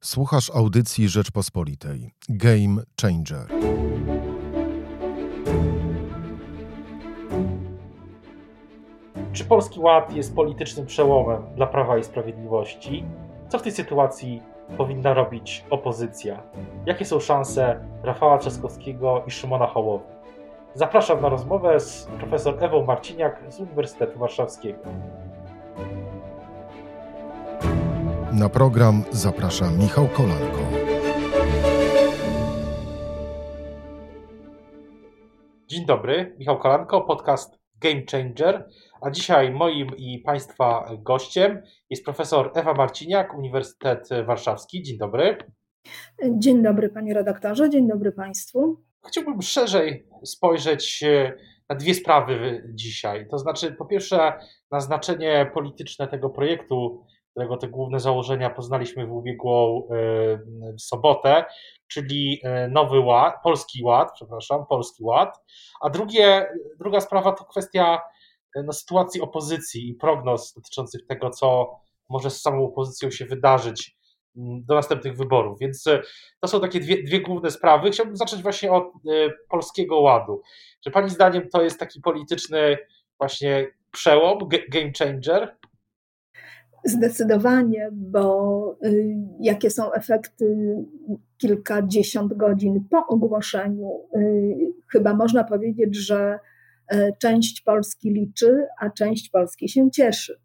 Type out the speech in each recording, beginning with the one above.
Słuchasz audycji Rzeczpospolitej. Game Changer. Czy Polski Ład jest politycznym przełomem dla Prawa i Sprawiedliwości? Co w tej sytuacji powinna robić opozycja? Jakie są szanse Rafała Trzaskowskiego i Szymona Hołowy? Zapraszam na rozmowę z profesor Ewą Marciniak z Uniwersytetu Warszawskiego. Na program zaprasza Michał Kolanko. Dzień dobry, Michał Kolanko, podcast Game Changer. A dzisiaj moim i Państwa gościem jest profesor Ewa Marciniak, Uniwersytet Warszawski. Dzień dobry. Dzień dobry, panie redaktorze, dzień dobry Państwu. Chciałbym szerzej spojrzeć e, na dwie sprawy dzisiaj. To znaczy, po pierwsze, na znaczenie polityczne tego projektu którego te główne założenia poznaliśmy w ubiegłą e, sobotę, czyli e, Nowy Ład, Polski Ład, przepraszam, Polski Ład. A drugie, druga sprawa to kwestia e, no, sytuacji opozycji i prognoz dotyczących tego, co może z samą opozycją się wydarzyć mm, do następnych wyborów. Więc to są takie dwie, dwie główne sprawy. Chciałbym zacząć właśnie od Polskiego Ładu. Czy Pani zdaniem to jest taki polityczny właśnie przełom, game changer? Zdecydowanie, bo y, jakie są efekty kilkadziesiąt godzin po ogłoszeniu? Y, chyba można powiedzieć, że e, część Polski liczy, a część Polski się cieszy.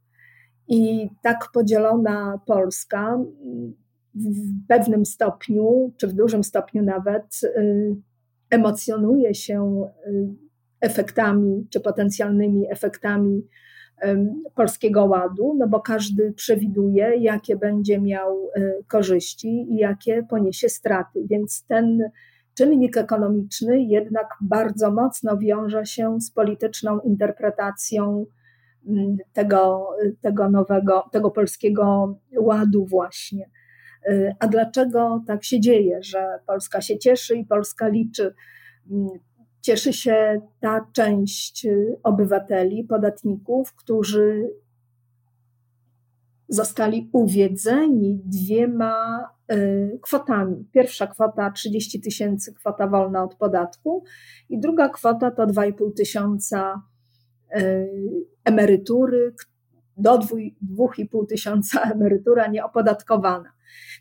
I tak podzielona Polska w pewnym stopniu, czy w dużym stopniu nawet, y, emocjonuje się efektami, czy potencjalnymi efektami Polskiego Ładu, no bo każdy przewiduje, jakie będzie miał e, korzyści i jakie poniesie straty. Więc ten czynnik ekonomiczny jednak bardzo mocno wiąże się z polityczną interpretacją mm, tego, tego nowego, tego polskiego ładu, właśnie. E, a dlaczego tak się dzieje, że Polska się cieszy i Polska liczy? Cieszy się ta część y, obywateli, podatników, którzy zostali uwiedzeni dwiema y, kwotami. Pierwsza kwota 30 tysięcy, kwota wolna od podatku, i druga kwota to 2,5 tysiąca y, emerytury, do 2,5 tysiąca emerytura nieopodatkowana.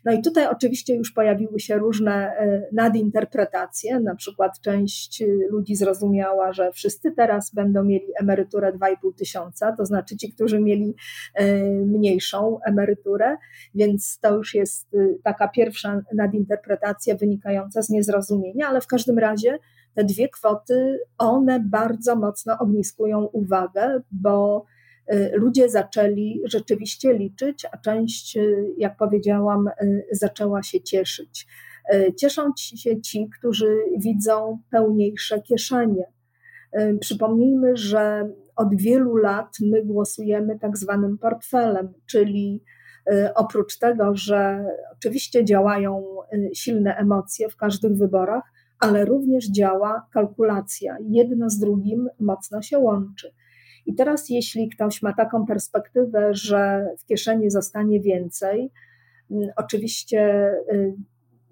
No i tutaj oczywiście już pojawiły się różne e, nadinterpretacje. Na przykład część e, ludzi zrozumiała, że wszyscy teraz będą mieli emeryturę 2,5 tysiąca, to znaczy ci, którzy mieli e, mniejszą emeryturę, więc to już jest taka pierwsza nadinterpretacja wynikająca z niezrozumienia, ale w każdym razie te dwie kwoty, one bardzo mocno ogniskują uwagę, bo ludzie zaczęli rzeczywiście liczyć, a część, y, jak powiedziałam, y, zaczęła się cieszyć. Cieszą się ci, którzy widzą pełniejsze kieszenie. Przypomnijmy, że od wielu lat my głosujemy tak zwanym portfelem, czyli oprócz tego, że oczywiście działają silne emocje w każdych wyborach, ale również działa kalkulacja. Jedno z drugim mocno się łączy. I teraz, jeśli ktoś ma taką perspektywę, że w kieszeni zostanie więcej, mm, oczywiście y,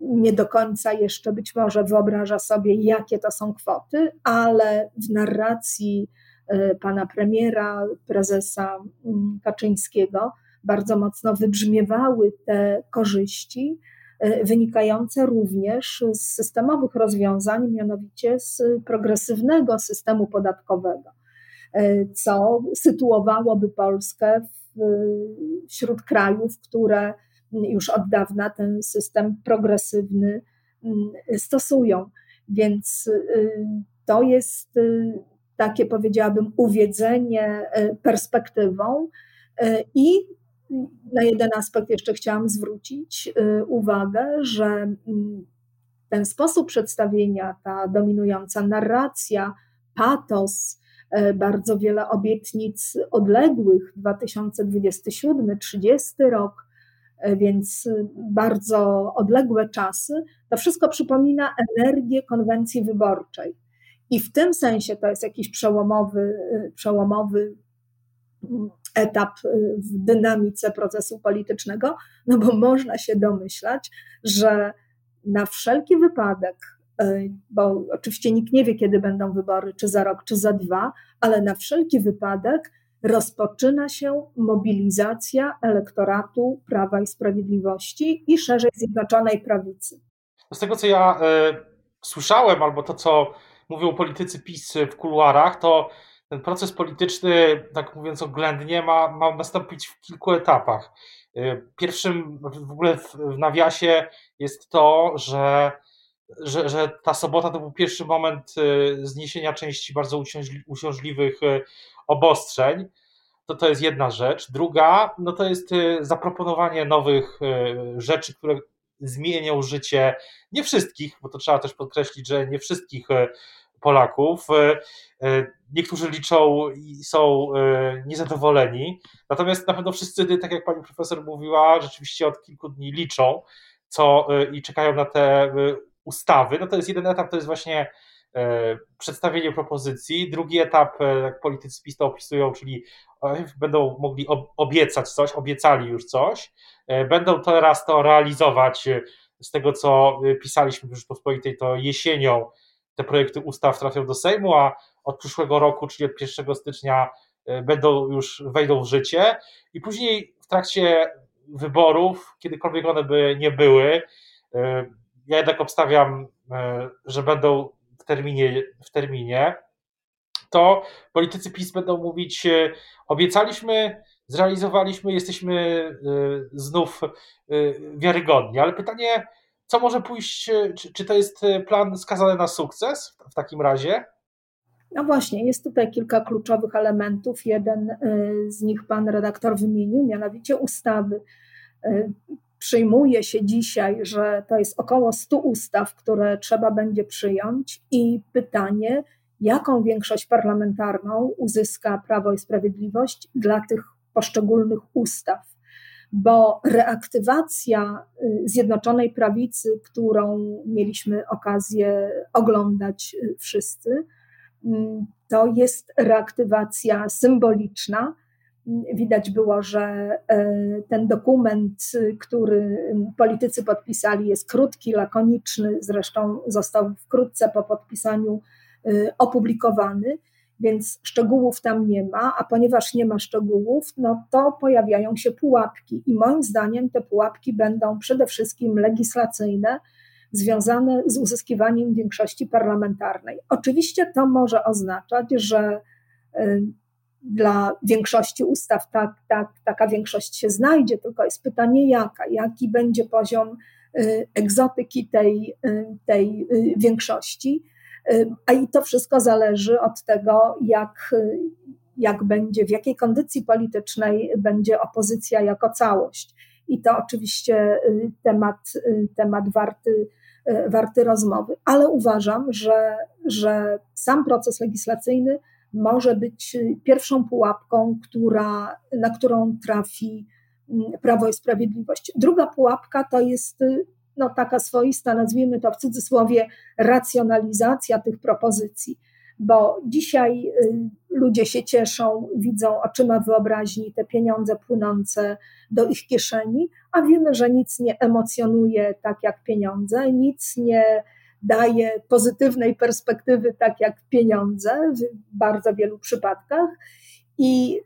nie do końca jeszcze być może wyobraża sobie, jakie to są kwoty, ale w narracji y, pana premiera, prezesa mm, Kaczyńskiego bardzo mocno wybrzmiewały te korzyści, y, wynikające również z systemowych rozwiązań, mianowicie z progresywnego systemu podatkowego. E, co sytuowałoby Polskę wśród krajów, które już od dawna ten system progresywny mm, stosują. Więc y, to jest takie, powiedziałabym, uwiedzenie e, perspektywą. E, I na jeden aspekt jeszcze chciałam zwrócić uwagę, że mm, ten sposób przedstawienia, ta dominująca narracja, patos, E, bardzo wiele obietnic odległych 2027-30 rok, e, więc bardzo odległe czasy. To wszystko przypomina energię konwencji wyborczej. I w tym sensie to jest jakiś przełomowy, e, przełomowy mm, etap w dynamice procesu politycznego, no bo można się domyślać, że na wszelki wypadek, bo oczywiście nikt nie wie, kiedy będą wybory, czy za rok, czy za dwa, ale na wszelki wypadek rozpoczyna się mobilizacja elektoratu Prawa i Sprawiedliwości i szerzej Zjednoczonej Prawicy. Z tego, co ja y, słyszałem, albo to, co mówią politycy PiS w kuluarach, to ten proces polityczny, tak mówiąc oględnie, ma, ma nastąpić w kilku etapach. E, pierwszym w ogóle w nawiasie jest to, że, że, że ta sobota to był pierwszy moment zniesienia części bardzo uciążliwych obostrzeń. To, to jest jedna rzecz. Druga, no to jest y, zaproponowanie nowych y, rzeczy, które zmienią życie nie wszystkich, bo to trzeba też podkreślić, że nie wszystkich y, Polaków. Niektórzy liczą i są niezadowoleni, natomiast na pewno wszyscy, tak jak pani profesor mówiła, rzeczywiście od kilku dni liczą co, i czekają na te ustawy. No to jest jeden etap, to jest właśnie E, przedstawienie propozycji. Drugi etap, e, jak politycy PiS to opisują, czyli e, będą mogli obiecać coś, obiecali już coś, będą teraz to realizować. Z tego, co pisaliśmy w Rzeczpospolitej, to jesienią te projekty ustaw trafią do Sejmu, a od przyszłego roku, czyli od 1 stycznia, będą już wejdą w życie. I później w trakcie wyborów, kiedykolwiek one by nie były, ja jednak obstawiam, że będą w terminie, w terminie, to politycy PiS będą mówić: e, obiecaliśmy, zrealizowaliśmy, jesteśmy e, znów e, wiarygodni. Ale pytanie, co może pójść, czy, czy to jest plan skazany na sukces w takim razie? No właśnie, jest tutaj kilka kluczowych elementów. Jeden z nich pan redaktor wymienił, mianowicie ustawy przyjmuje się dzisiaj, że to jest około 100 ustaw, które trzeba będzie przyjąć, i pytanie, jaką większość parlamentarną uzyska Prawo i Sprawiedliwość dla tych poszczególnych ustaw. Bo reaktywacja y, Zjednoczonej Prawicy, którą mieliśmy okazję oglądać y, wszyscy, mm, to jest reaktywacja symboliczna, Widać było, że e, ten dokument, który politycy podpisali, jest krótki, lakoniczny, zresztą został wkrótce po podpisaniu e, opublikowany, więc szczegółów tam nie ma, a ponieważ nie ma szczegółów, no to pojawiają się pułapki i moim zdaniem te pułapki będą przede wszystkim legislacyjne, związane z uzyskiwaniem większości parlamentarnej. Oczywiście to może oznaczać, że e, dla większości ustaw tak, tak, taka większość się znajdzie, tylko jest pytanie jaka, jaki będzie poziom y, egzotyki tej, y, tej y, większości. A i to wszystko zależy od tego, jak, jak będzie, w jakiej kondycji politycznej będzie opozycja jako całość. I to oczywiście temat, temat warty, warty rozmowy. Ale uważam, że, że sam proces legislacyjny może być y, pierwszą pułapką, która, na którą trafi mm, Prawo i Sprawiedliwość. Druga pułapka to jest y, no, taka swoista, nazwijmy to w cudzysłowie, racjonalizacja tych propozycji, bo dzisiaj y, ludzie się cieszą, widzą oczyma wyobraźni te pieniądze płynące do ich kieszeni, a wiemy, że nic nie emocjonuje tak jak pieniądze, nic nie daje pozytywnej perspektywy, tak jak pieniądze w bardzo wielu przypadkach. I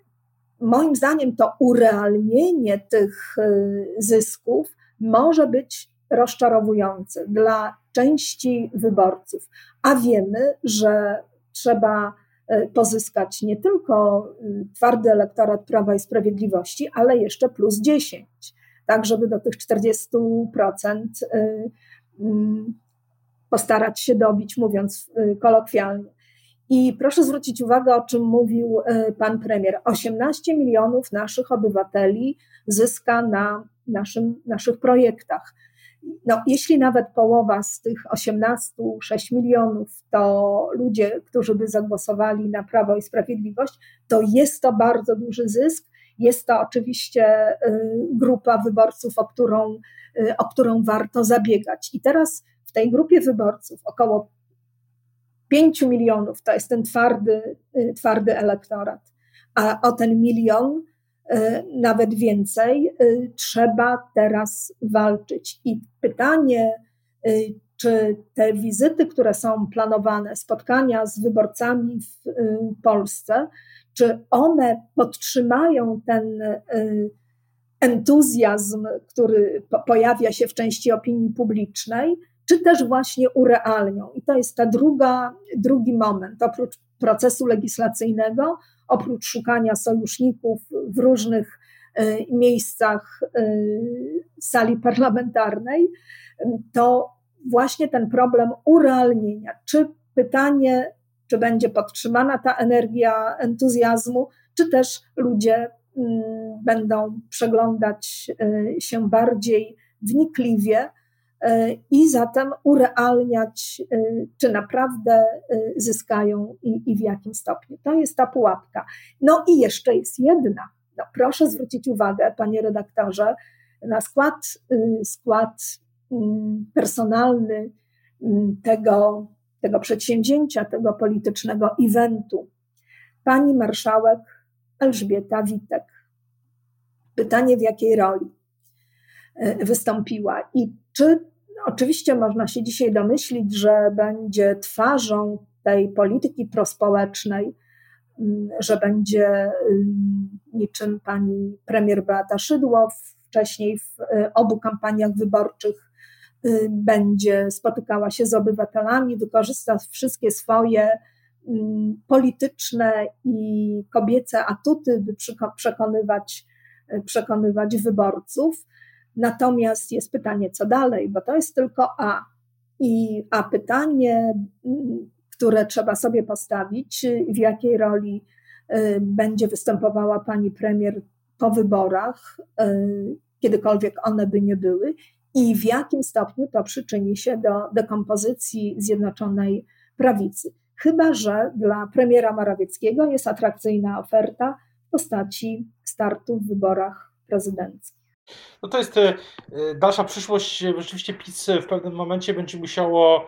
moim zdaniem to urealnienie tych y, zysków może być rozczarowujące dla części wyborców, a wiemy, że trzeba y, pozyskać nie tylko y, twardy elektorat Prawa i Sprawiedliwości, ale jeszcze plus 10, tak żeby do tych 40% postarać się dobić, mówiąc y, kolokwialnie. I proszę zwrócić uwagę, o czym mówił y, pan premier. 18 milionów naszych obywateli zyska na naszym, naszych projektach. No, jeśli nawet połowa z tych 18, 6 milionów to ludzie, którzy by zagłosowali na Prawo i Sprawiedliwość, to jest to bardzo duży zysk. Jest to oczywiście y, grupa wyborców, o którą, o którą warto zabiegać. I teraz tej grupie wyborców około 5 milionów to jest ten twardy, y, twardy elektorat, a o ten milion nawet więcej, trzeba teraz walczyć. I pytanie, czy te wizyty, które są planowane, spotkania z wyborcami w Polsce, czy one podtrzymają ten entuzjazm, który pojawia się w części opinii publicznej, czy też właśnie urealnią. I to jest ta druga, drugi moment. Oprócz procesu legislacyjnego, oprócz szukania sojuszników w różnych e, miejscach e, sali parlamentarnej, to właśnie ten problem urealnienia. Czy pytanie, czy będzie podtrzymana ta energia entuzjazmu, czy też ludzie mm, będą przeglądać e, się bardziej wnikliwie i zatem urealniać, e, czy naprawdę e, zyskają i, i w jakim stopniu. To jest ta pułapka. No i jeszcze jest jedna. No, proszę zwrócić uwagę, panie redaktorze, na skład, skład mm, personalny mm, tego, tego przedsięwzięcia, tego politycznego eventu. Pani marszałek Elżbieta Witek. Pytanie, w jakiej roli wystąpiła i czy Oczywiście można się dzisiaj domyślić, że będzie twarzą tej polityki prospołecznej, mm, że będzie mm, niczym pani premier Beata Szydło wcześniej w y, obu kampaniach wyborczych y, będzie spotykała się z obywatelami, wykorzysta wszystkie swoje mm, polityczne i kobiece atuty, by przekonywać, y, przekonywać wyborców. Natomiast jest pytanie, co dalej, bo to jest tylko A. I, a pytanie, mm, które trzeba sobie postawić, w jakiej roli y, będzie występowała pani premier po wyborach, y, kiedykolwiek one by nie były, i w jakim stopniu to przyczyni się do dekompozycji Zjednoczonej Prawicy. Chyba, że dla premiera Morawieckiego jest atrakcyjna oferta w postaci startu w wyborach prezydenckich. No to jest e, dalsza przyszłość. Rzeczywiście PiS w pewnym momencie będzie musiało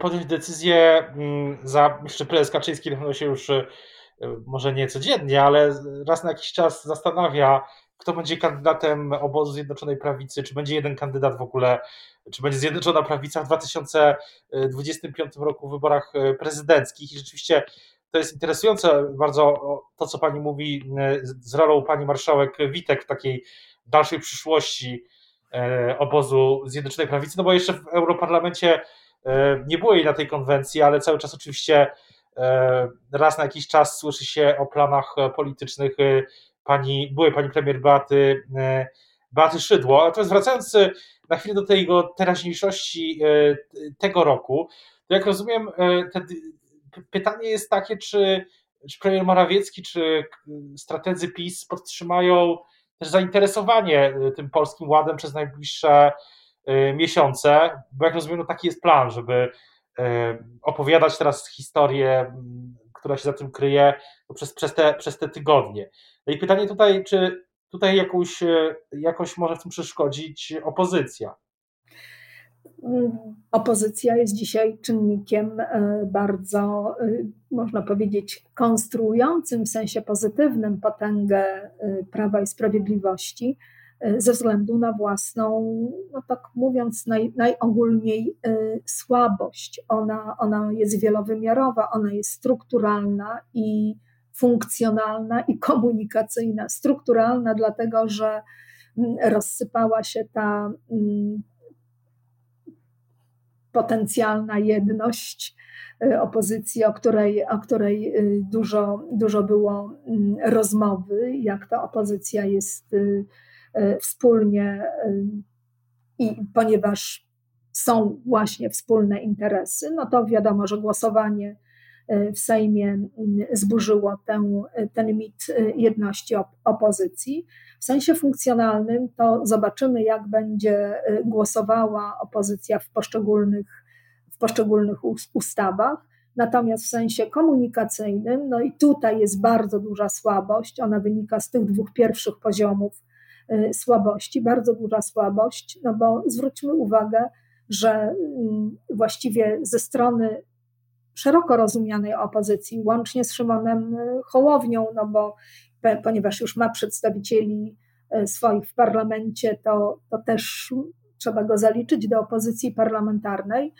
podjąć decyzję mm, za, jeszcze prezes Kaczyński na się już e, może nie codziennie, ale raz na jakiś czas zastanawia, kto będzie kandydatem obozu Zjednoczonej Prawicy, czy będzie jeden kandydat w ogóle, czy będzie Zjednoczona Prawica w 2025 roku w wyborach e, prezydenckich. I rzeczywiście to jest interesujące bardzo to, co pani mówi z rolą pani marszałek Witek w takiej dalszej przyszłości e, obozu Zjednoczonej Prawicy, no bo jeszcze w Europarlamencie e, nie było jej na tej konwencji, ale cały czas oczywiście e, raz na jakiś czas słyszy się o planach politycznych pani, byłej pani premier Beaty, Beaty Szydło. Natomiast wracając na chwilę do tej jego teraźniejszości tego roku, to jak rozumiem, pytanie jest takie, czy, czy premier Morawiecki, czy strategzy PiS podtrzymają też zainteresowanie y, tym polskim ładem przez najbliższe y, miesiące, bo jak rozumiem, no taki jest plan, żeby y, opowiadać teraz historię, mm, która się za tym kryje no przez, przez, te, przez te tygodnie. No i pytanie tutaj, czy tutaj jakąś, jakoś może w tym przeszkodzić opozycja? Opozycja jest dzisiaj czynnikiem e, bardzo, e, można powiedzieć, konstruującym w sensie pozytywnym potęgę e, Prawa i Sprawiedliwości ze względu na własną, no tak mówiąc naj, najogólniej, słabość. Ona, ona jest wielowymiarowa, ona jest strukturalna i funkcjonalna i komunikacyjna. Strukturalna, dlatego że rozsypała się ta potencjalna jedność y, opozycji, o której, o której y, dużo, dużo było mm, rozmowy, jak ta opozycja jest y, wspólnie i ponieważ są właśnie wspólne interesy, no to wiadomo, że głosowanie w Sejmie mm, zburzyło ten, ten mit jedności opozycji. W sensie funkcjonalnym to zobaczymy, jak będzie y, głosowała opozycja w poszczególnych, w poszczególnych ustawach. Natomiast w sensie komunikacyjnym, no i tutaj jest bardzo duża słabość, ona wynika z tych dwóch pierwszych poziomów y, słabości, bardzo duża słabość, no bo zwróćmy uwagę, że mm, właściwie ze strony szeroko rozumianej opozycji, łącznie z Szymonem Hołownią, no bo ponieważ już ma przedstawicieli swoich w parlamencie, to, to też trzeba go zaliczyć do opozycji parlamentarnej.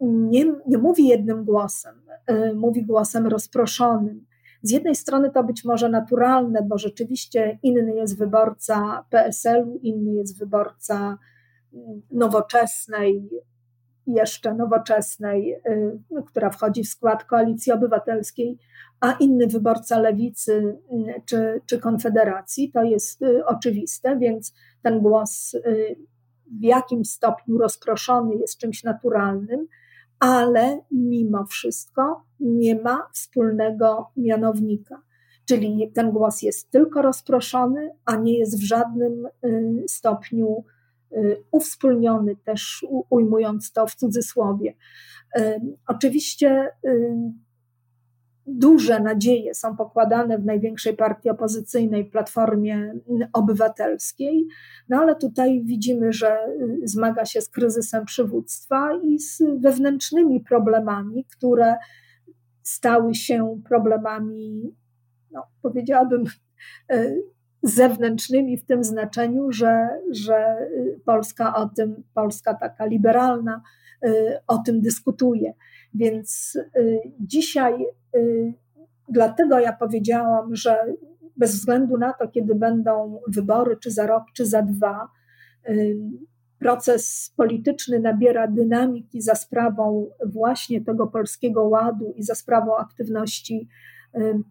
Nie, nie mówi jednym głosem, mówi głosem rozproszonym. Z jednej strony to być może naturalne, bo rzeczywiście inny jest wyborca PSL-u, inny jest wyborca nowoczesnej, jeszcze nowoczesnej, y, która wchodzi w skład koalicji obywatelskiej, a inny wyborca lewicy y, czy, czy konfederacji. To jest y, oczywiste, więc ten głos w jakimś stopniu rozproszony jest czymś naturalnym, ale mimo wszystko nie ma wspólnego mianownika. Czyli ten głos jest tylko rozproszony, a nie jest w żadnym stopniu uwspólniony, też ujmując to w cudzysłowie. Y, oczywiście y, duże nadzieje są pokładane w największej partii opozycyjnej, Platformie Obywatelskiej, no ale tutaj widzimy, że zmaga się z kryzysem przywództwa i z wewnętrznymi problemami, które stały się problemami, no, powiedziałabym, zewnętrznymi w tym znaczeniu, że, że Polska o tym, Polska taka liberalna, y, o tym dyskutuje. Więc y, dzisiaj, y, dlatego ja powiedziałam, że bez względu na to, kiedy będą wybory, czy za rok, czy za dwa, proces polityczny nabiera dynamiki za sprawą właśnie tego polskiego ładu i za sprawą aktywności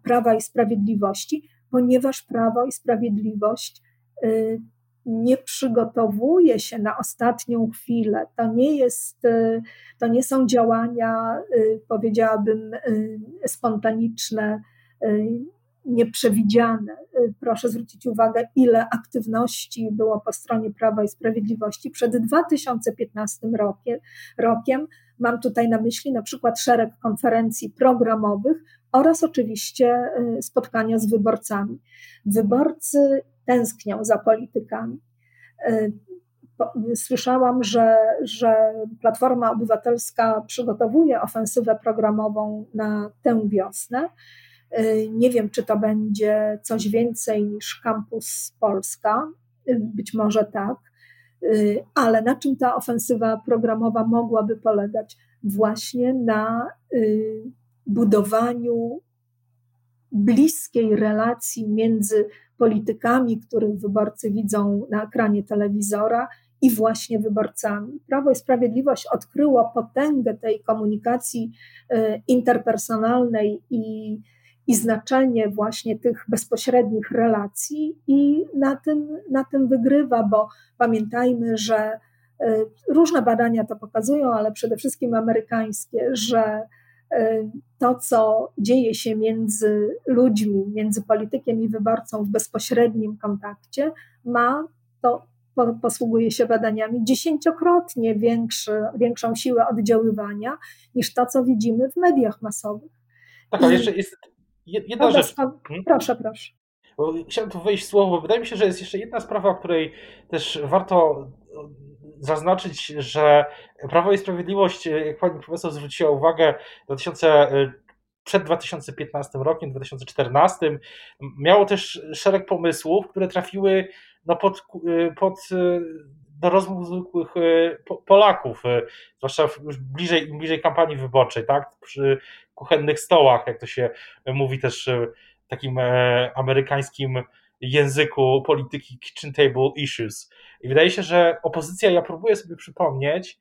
Prawa i Sprawiedliwości, ponieważ Prawo i Sprawiedliwość y, nie przygotowuje się na ostatnią chwilę. To nie jest, y, to nie są działania, y, powiedziałabym, spontaniczne, nieprzewidziane. Proszę zwrócić uwagę, ile aktywności było po stronie Prawa i Sprawiedliwości. Przed 2015 rokiem, rokiem mam tutaj na myśli na przykład szereg konferencji programowych, oraz oczywiście y, spotkania z wyborcami. Wyborcy tęsknią za politykami. Y, słyszałam, że, że Platforma Obywatelska przygotowuje ofensywę programową na tę wiosnę. Y, nie wiem, czy to będzie coś więcej niż Campus Polska, być może tak, ale na czym ta ofensywa programowa mogłaby polegać? Właśnie na budowaniu bliskiej relacji między politykami, których wyborcy widzą na ekranie telewizora, i właśnie wyborcami. Prawo i Sprawiedliwość odkryło potęgę tej komunikacji e, interpersonalnej i, i znaczenie właśnie tych bezpośrednich relacji, i na tym, na tym wygrywa, bo pamiętajmy, że e, różne badania to pokazują, ale przede wszystkim amerykańskie, że to, co dzieje się między ludźmi, między politykiem i wyborcą w bezpośrednim kontakcie, ma to posługuje się badaniami dziesięciokrotnie większy, większą siłę oddziaływania niż to, co widzimy w mediach masowych. Tak, ale jeszcze jest jedna rzecz. Hmm? Proszę, proszę. Chciałem tu wejść w słowo. Wydaje mi się, że jest jeszcze jedna sprawa, o której też warto zaznaczyć, że Prawo i Sprawiedliwość, jak pani profesor zwróciła uwagę, 2000, przed 2015 rokiem, 2014, miało też szereg pomysłów, które trafiły no pod, pod do rozmów zwykłych Polaków, zwłaszcza już bliżej, bliżej kampanii wyborczej, tak? Przy kuchennych stołach, jak to się mówi też takim e, amerykańskim języku polityki kitchen table issues. I wydaje się, że opozycja, ja próbuję sobie przypomnieć,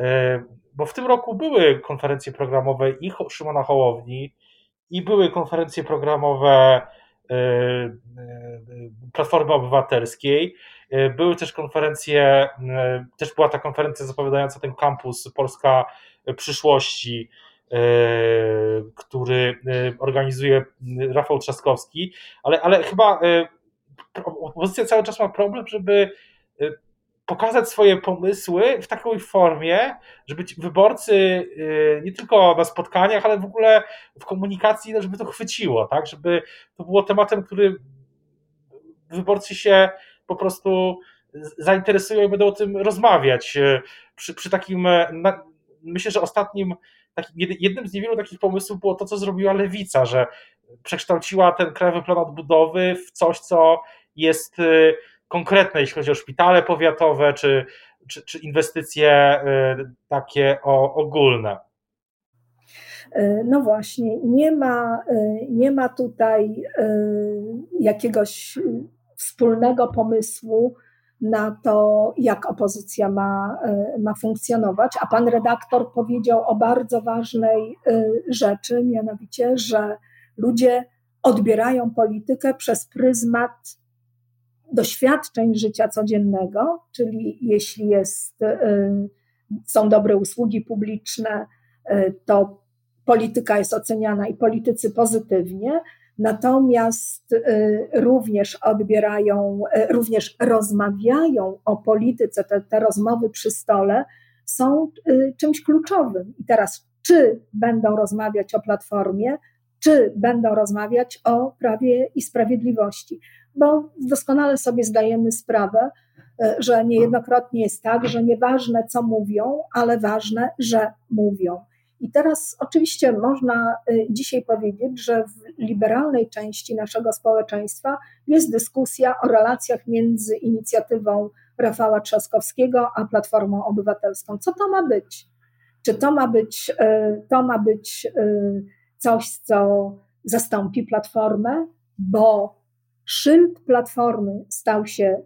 e, bo w tym roku były konferencje programowe i Szymona Hołowni, i były konferencje programowe e, e, Platformy Obywatelskiej. Były też konferencje, też była ta konferencja zapowiadająca ten kampus Polska przyszłości, który organizuje Rafał Trzaskowski, ale, ale chyba opozycja cały czas ma problem, żeby y, pokazać swoje pomysły w takiej formie, żeby wyborcy y, nie tylko na spotkaniach, ale w ogóle w komunikacji, no, żeby to chwyciło, tak? żeby to było tematem, który wyborcy się po prostu zainteresują i będą o tym rozmawiać. Y, przy, przy takim, myślę, że ostatnim, takim, jednym z niewielu takich pomysłów było to, co zrobiła Lewica, że przekształciła ten Krajowy Plan Odbudowy w coś, co jest konkretne, jeśli chodzi o szpitale powiatowe, czy, czy, czy inwestycje takie ogólne. No właśnie, nie ma, nie ma tutaj jakiegoś wspólnego pomysłu na to, jak opozycja ma, ma funkcjonować. A pan redaktor powiedział o bardzo ważnej rzeczy, mianowicie, że ludzie odbierają politykę przez pryzmat doświadczeń życia codziennego, czyli jeśli jest, e, są dobre usługi publiczne, to polityka jest oceniana i politycy pozytywnie, natomiast y, również odbierają, y, również rozmawiają o polityce, te, te rozmowy przy stole są y, czymś kluczowym. I teraz, czy będą rozmawiać o platformie, czy będą rozmawiać o prawie i sprawiedliwości, bo doskonale sobie zdajemy sprawę, że niejednokrotnie jest tak, że nieważne co mówią, ale ważne, że mówią. I teraz oczywiście można y, dzisiaj powiedzieć, że w liberalnej części naszego społeczeństwa jest dyskusja o relacjach między inicjatywą Rafała Trzaskowskiego a Platformą Obywatelską. Co to ma być? Czy to ma być, y, to ma być coś, co zastąpi Platformę? Bo szyld Platformy stał się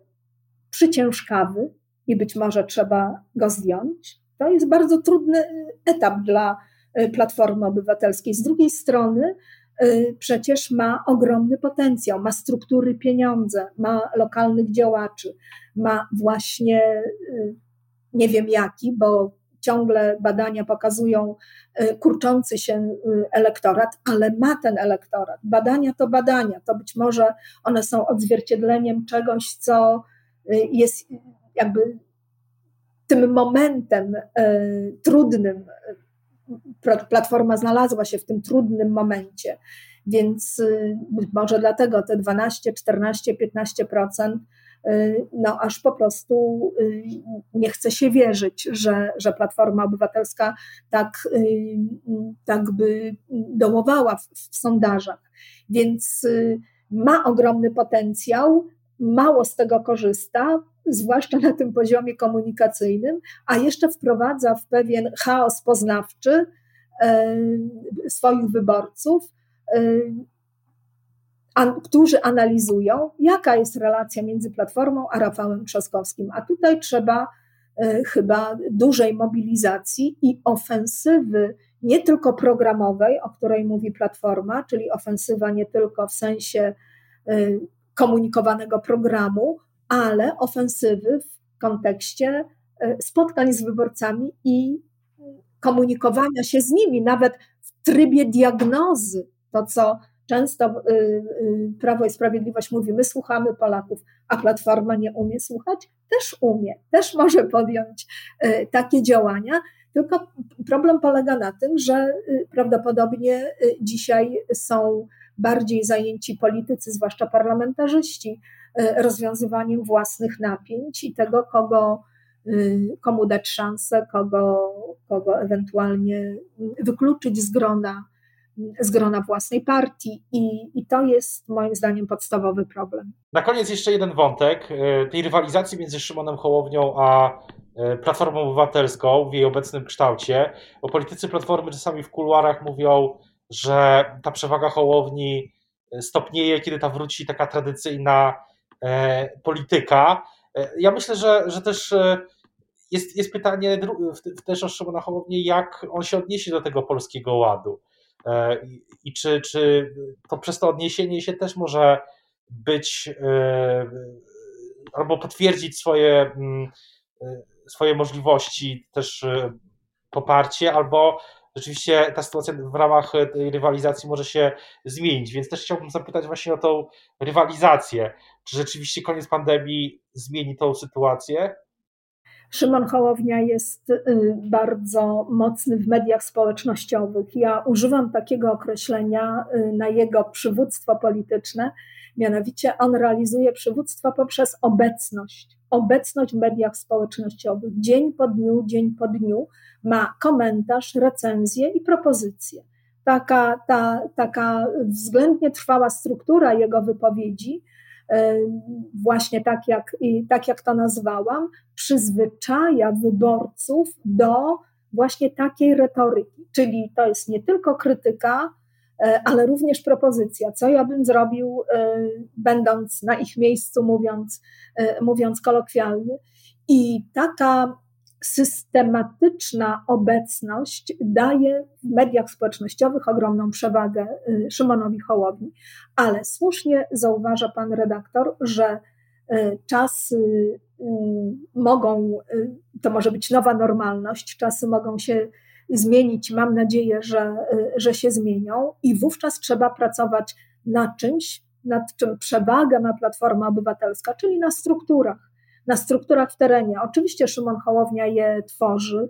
przyciężkawy i być może trzeba go zdjąć. To jest bardzo trudny etap dla y, Platformy Obywatelskiej. Z drugiej strony, y, przecież ma ogromny potencjał, ma struktury pieniądze, ma lokalnych działaczy, ma właśnie y, nie wiem jaki, bo ciągle badania pokazują kurczący się elektorat, ale ma ten elektorat. Badania to badania, to być może one są odzwierciedleniem czegoś, co jest jakby tym momentem e, trudnym, e, Platforma znalazła się w tym trudnym momencie, więc e, być może dlatego te 12, 14, 15% no aż po prostu nie chce się wierzyć, że, że Platforma Obywatelska tak, tak by dołowała w, w sondażach. Więc ma ogromny potencjał, mało z tego korzysta, zwłaszcza na tym poziomie komunikacyjnym, a jeszcze wprowadza w pewien chaos poznawczy swoich wyborców, e, którzy analizują, jaka jest relacja między Platformą a Rafałem Trzaskowskim. A tutaj trzeba e, chyba dużej mobilizacji i ofensywy, nie tylko programowej, o której mówi Platforma, czyli ofensywa nie tylko w sensie komunikowanego programu, ale ofensywy w kontekście e, spotkań z wyborcami i komunikowania się z nimi, nawet w trybie diagnozy. To, co często y, y, Prawo i Sprawiedliwość mówi, my słuchamy Polaków, a Platforma nie umie słuchać, też umie, też może podjąć e, takie działania. Tylko problem polega na tym, że y, prawdopodobnie dzisiaj są bardziej zajęci politycy, zwłaszcza parlamentarzyści, rozwiązywaniem własnych napięć i tego, kogo, y, komu dać szansę, kogo, kogo ewentualnie wykluczyć z grona, z grona własnej partii. I, I to jest moim zdaniem podstawowy problem. Na koniec jeszcze jeden wątek e, tej rywalizacji między Szymonem Hołownią a e, Platformą Obywatelską w jej obecnym kształcie, bo politycy Platformy czasami w kuluarach mówią, że ta przewaga Hołowni e, stopnieje, kiedy ta wróci taka tradycyjna polityka. Ja myślę, że, że też jest, jest pytanie też o Szymona Hołownię, jak on się odniesie do tego polskiego ładu. I, i czy, czy to przez to odniesienie się też może być albo potwierdzić swoje, mm, swoje możliwości, też poparcie, albo rzeczywiście ta sytuacja w ramach tej rywalizacji może się zmienić. Więc też chciałbym zapytać właśnie o tą rywalizację. Czy rzeczywiście koniec pandemii zmieni tą sytuację? Szymon Hołownia jest y, bardzo mocny w mediach społecznościowych. Ja używam takiego określenia y, na jego przywództwo polityczne, mianowicie on realizuje przywództwo poprzez obecność. Obecność w mediach społecznościowych. Dzień po dniu, dzień po dniu ma komentarz, recenzję i propozycję. taka, ta, taka względnie trwała struktura jego wypowiedzi, właśnie tak jak, tak jak to nazwałam, przyzwyczaja wyborców do właśnie takiej retoryki. Czyli to jest nie tylko krytyka, e, ale również propozycja, co ja bym zrobił, e, będąc na ich miejscu, mówiąc, e, mówiąc kolokwialnie. I taka systematyczna obecność daje w mediach społecznościowych ogromną przewagę y, Szymonowi Hołowi. Ale słusznie zauważa pan redaktor, że y, czasy y, mogą, to może być nowa normalność, czasy mogą się zmienić. Mam nadzieję, że, że się zmienią, i wówczas trzeba pracować nad czymś, nad czym przewagę ma Platforma Obywatelska, czyli na strukturach na strukturach w terenie. Oczywiście Szymon Hołownia je tworzy,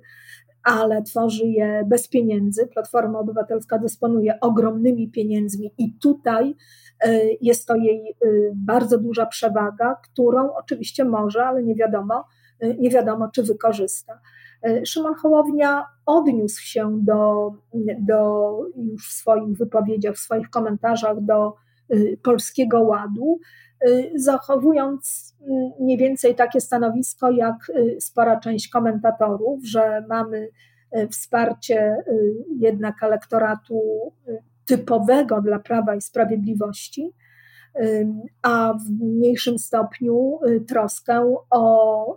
ale tworzy je bez pieniędzy. Platforma Obywatelska dysponuje ogromnymi pieniędzmi i tutaj e, jest to jej e, bardzo duża przewaga, którą oczywiście może, ale nie wiadomo, e, nie wiadomo czy wykorzysta. Szymon Hołownia odniósł się do, do już w swoich wypowiedziach, w swoich komentarzach do Polskiego Ładu. Y, zachowując y, mniej więcej takie stanowisko jak y, spora część komentatorów, że mamy wsparcie jednak elektoratu typowego dla Prawa i Sprawiedliwości, a w mniejszym stopniu troskę o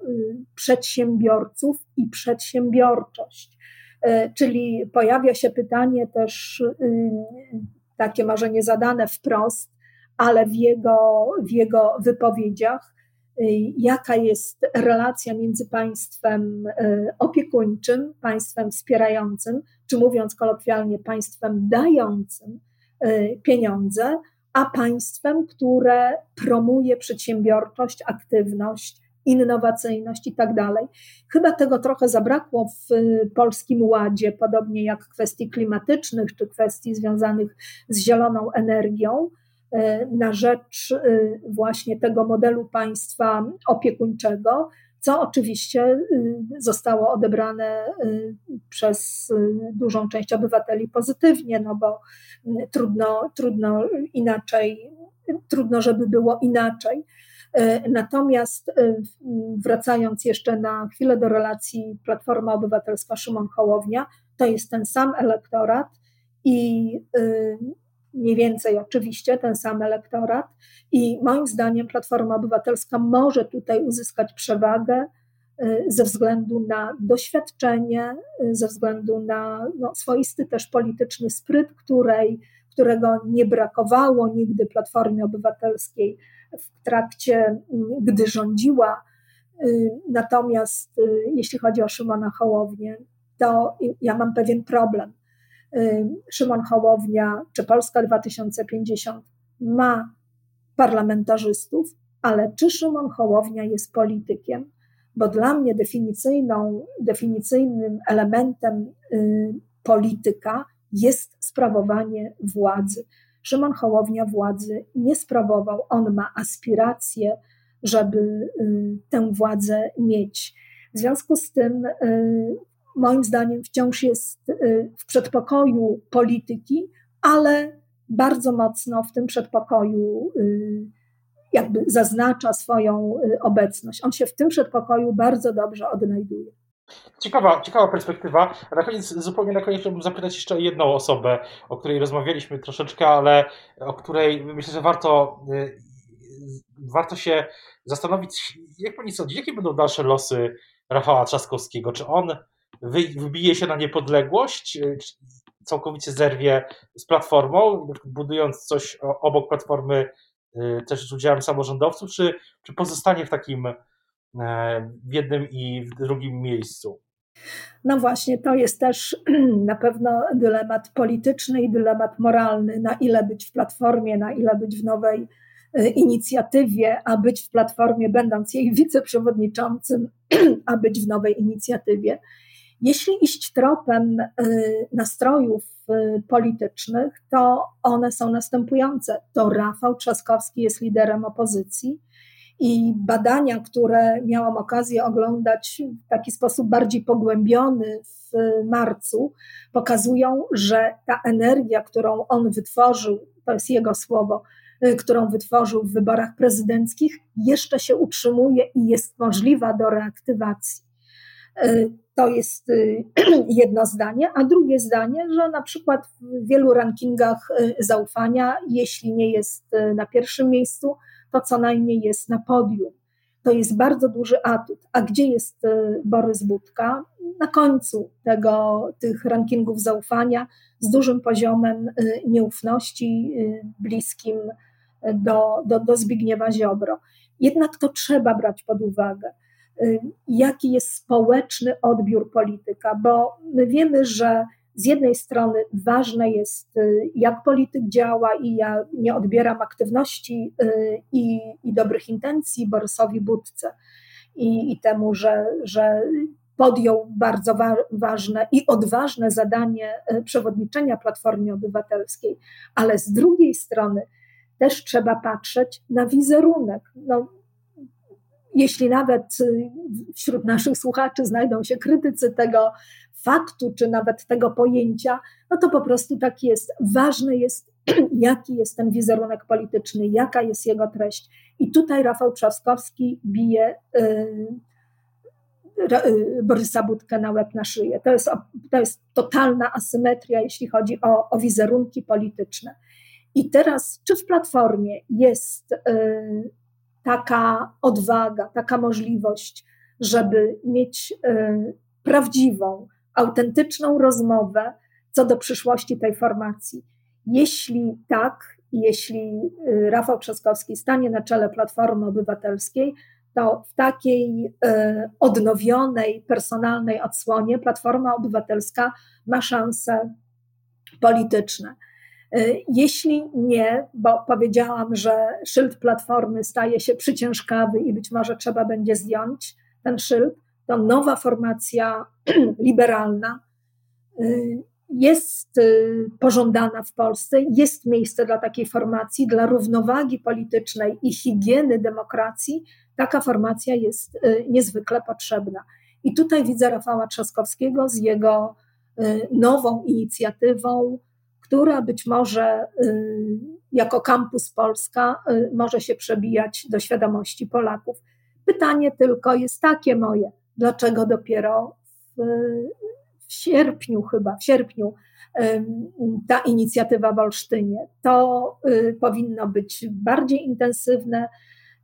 przedsiębiorców i przedsiębiorczość. Czyli pojawia się pytanie też takie może nie zadane wprost, ale w jego, w jego wypowiedziach, y, jaka jest relacja między państwem y, opiekuńczym, państwem wspierającym, czy mówiąc kolokwialnie, państwem dającym y, pieniądze, a państwem, które promuje przedsiębiorczość, aktywność, innowacyjność i tak dalej. Chyba tego trochę zabrakło w polskim ładzie, podobnie jak kwestii klimatycznych czy kwestii związanych z zieloną energią. E, na rzecz e, właśnie tego modelu państwa opiekuńczego, co oczywiście e, zostało odebrane przez dużą część obywateli pozytywnie, no bo trudno, trudno inaczej, trudno, żeby było inaczej. Natomiast wracając jeszcze na chwilę do relacji Platforma Obywatelska Szymon Hołownia, to jest ten sam elektorat i mniej więcej oczywiście ten sam elektorat i moim zdaniem Platforma Obywatelska może tutaj uzyskać przewagę y, ze względu na doświadczenie, y, ze względu na no, swoisty też polityczny spryt, której, którego nie brakowało nigdy Platformie Obywatelskiej w trakcie, y, gdy rządziła. Natomiast jeśli chodzi o Szymona Hołownię, to ja mam pewien problem Szymon Hołownia czy Polska 2050 ma parlamentarzystów, ale czy Szymon Hołownia jest politykiem? Bo dla mnie definicyjną, definicyjnym elementem y, polityka jest sprawowanie władzy. Szymon Hołownia władzy nie sprawował, on ma aspiracje, żeby y, tę władzę mieć. W związku z tym y, moim zdaniem wciąż jest y, w przedpokoju polityki, ale bardzo mocno w tym przedpokoju y, jakby zaznacza swoją y, obecność. On się w tym przedpokoju bardzo dobrze odnajduje. Ciekawa, ciekawa perspektywa. Na koniec, zupełnie na koniec chciałbym zapytać jeszcze o jedną osobę, o której rozmawialiśmy troszeczkę, ale o której myślę, że warto, warto się zastanowić, jak pani sądzi, jakie będą dalsze losy Rafała Trzaskowskiego? Czy on wybije się na niepodległość, y, całkowicie zerwie z platformą, budując coś obok platformy y, też z udziałem samorządowców, czy, czy pozostanie w takim e, w jednym i w drugim miejscu? No właśnie, to jest też na pewno dylemat polityczny i dylemat moralny, na ile być w platformie, na ile być w nowej y, inicjatywie, a być w platformie, będąc jej wiceprzewodniczącym, a być w nowej inicjatywie. Jeśli iść tropem y, nastrojów y, politycznych, to one są następujące. To Rafał Trzaskowski jest liderem opozycji I badania, które miałam okazję oglądać w taki sposób bardziej pogłębiony w marcu, pokazują, że ta energia, którą on wytworzył, to jest jego słowo, y, którą wytworzył w wyborach prezydenckich, jeszcze się utrzymuje i jest możliwa do reaktywacji. Y, to jest y, jedno zdanie, a drugie zdanie, że na przykład w wielu rankingach zaufania, jeśli nie jest na pierwszym miejscu, to co najmniej jest na podium. To jest bardzo duży atut. A gdzie jest e, Borys Budka? Na końcu tego, tych rankingów zaufania, z dużym poziomem e, nieufności, e, bliskim do, do, do Zbigniewa Ziobro. Jednak to trzeba brać pod uwagę, jaki jest społeczny odbiór polityka, bo my wiemy, że z jednej strony ważne jest, y, jak polityk działa, i ja nie odbieram aktywności y, i, i dobrych intencji Borysowi Budce i, i temu, że, że podjął bardzo wa ważne i odważne zadanie y, przewodniczenia Platformie Obywatelskiej, ale z drugiej strony też trzeba patrzeć na wizerunek. No, jeśli nawet wśród naszych słuchaczy znajdą się krytycy tego faktu, czy nawet tego pojęcia, no to po prostu tak jest. Ważne jest, jaki jest ten wizerunek polityczny, jaka jest jego treść. I tutaj Rafał Trzaskowski bije y, y, Borysa Budkę na łeb na szyję. To jest, to jest totalna asymetria, jeśli chodzi o, o wizerunki polityczne. I teraz, czy w Platformie jest y, taka odwaga, taka możliwość, żeby mieć prawdziwą, autentyczną rozmowę co do przyszłości tej formacji. Jeśli tak, jeśli y, Rafał Trzaskowski stanie na czele Platformy Obywatelskiej, to w takiej y, odnowionej, personalnej odsłonie Platforma Obywatelska ma szanse polityczne. Y, jeśli nie, bo powiedziałam, że szyld Platformy staje się przyciężkawy i być może trzeba będzie zdjąć ten szyld, to nowa formacja liberalna y, jest y, pożądana w Polsce, jest miejsce dla takiej formacji, dla równowagi politycznej i higieny demokracji. Taka formacja jest niezwykle potrzebna. I tutaj widzę Rafała Trzaskowskiego z jego nową inicjatywą, która być może jako Kampus Polska może się przebijać do świadomości Polaków. Pytanie tylko jest takie moje: dlaczego dopiero w, w sierpniu chyba, w sierpniu ta inicjatywa w Olsztynie. To y, powinno być bardziej intensywne,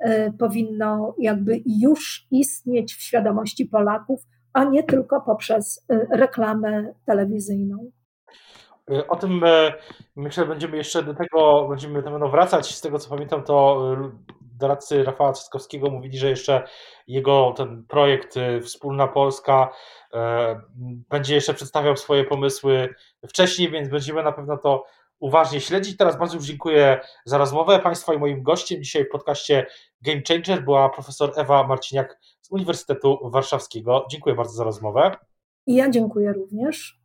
y, powinno jakby już istnieć w świadomości Polaków, a nie tylko poprzez y, reklamę telewizyjną. O tym myślę, będziemy jeszcze do tego będziemy do wracać. Z tego co pamiętam, to doradcy Rafała Trzaskowskiego mówili, że jeszcze jego ten projekt Wspólna Polska e, będzie jeszcze przedstawiał swoje pomysły wcześniej, więc będziemy na pewno to uważnie śledzić. Teraz bardzo już dziękuję za rozmowę Państwa i moim gościem dzisiaj w podcaście Game Changer była profesor Ewa Marciniak z Uniwersytetu Warszawskiego. Dziękuję bardzo za rozmowę. I ja dziękuję również.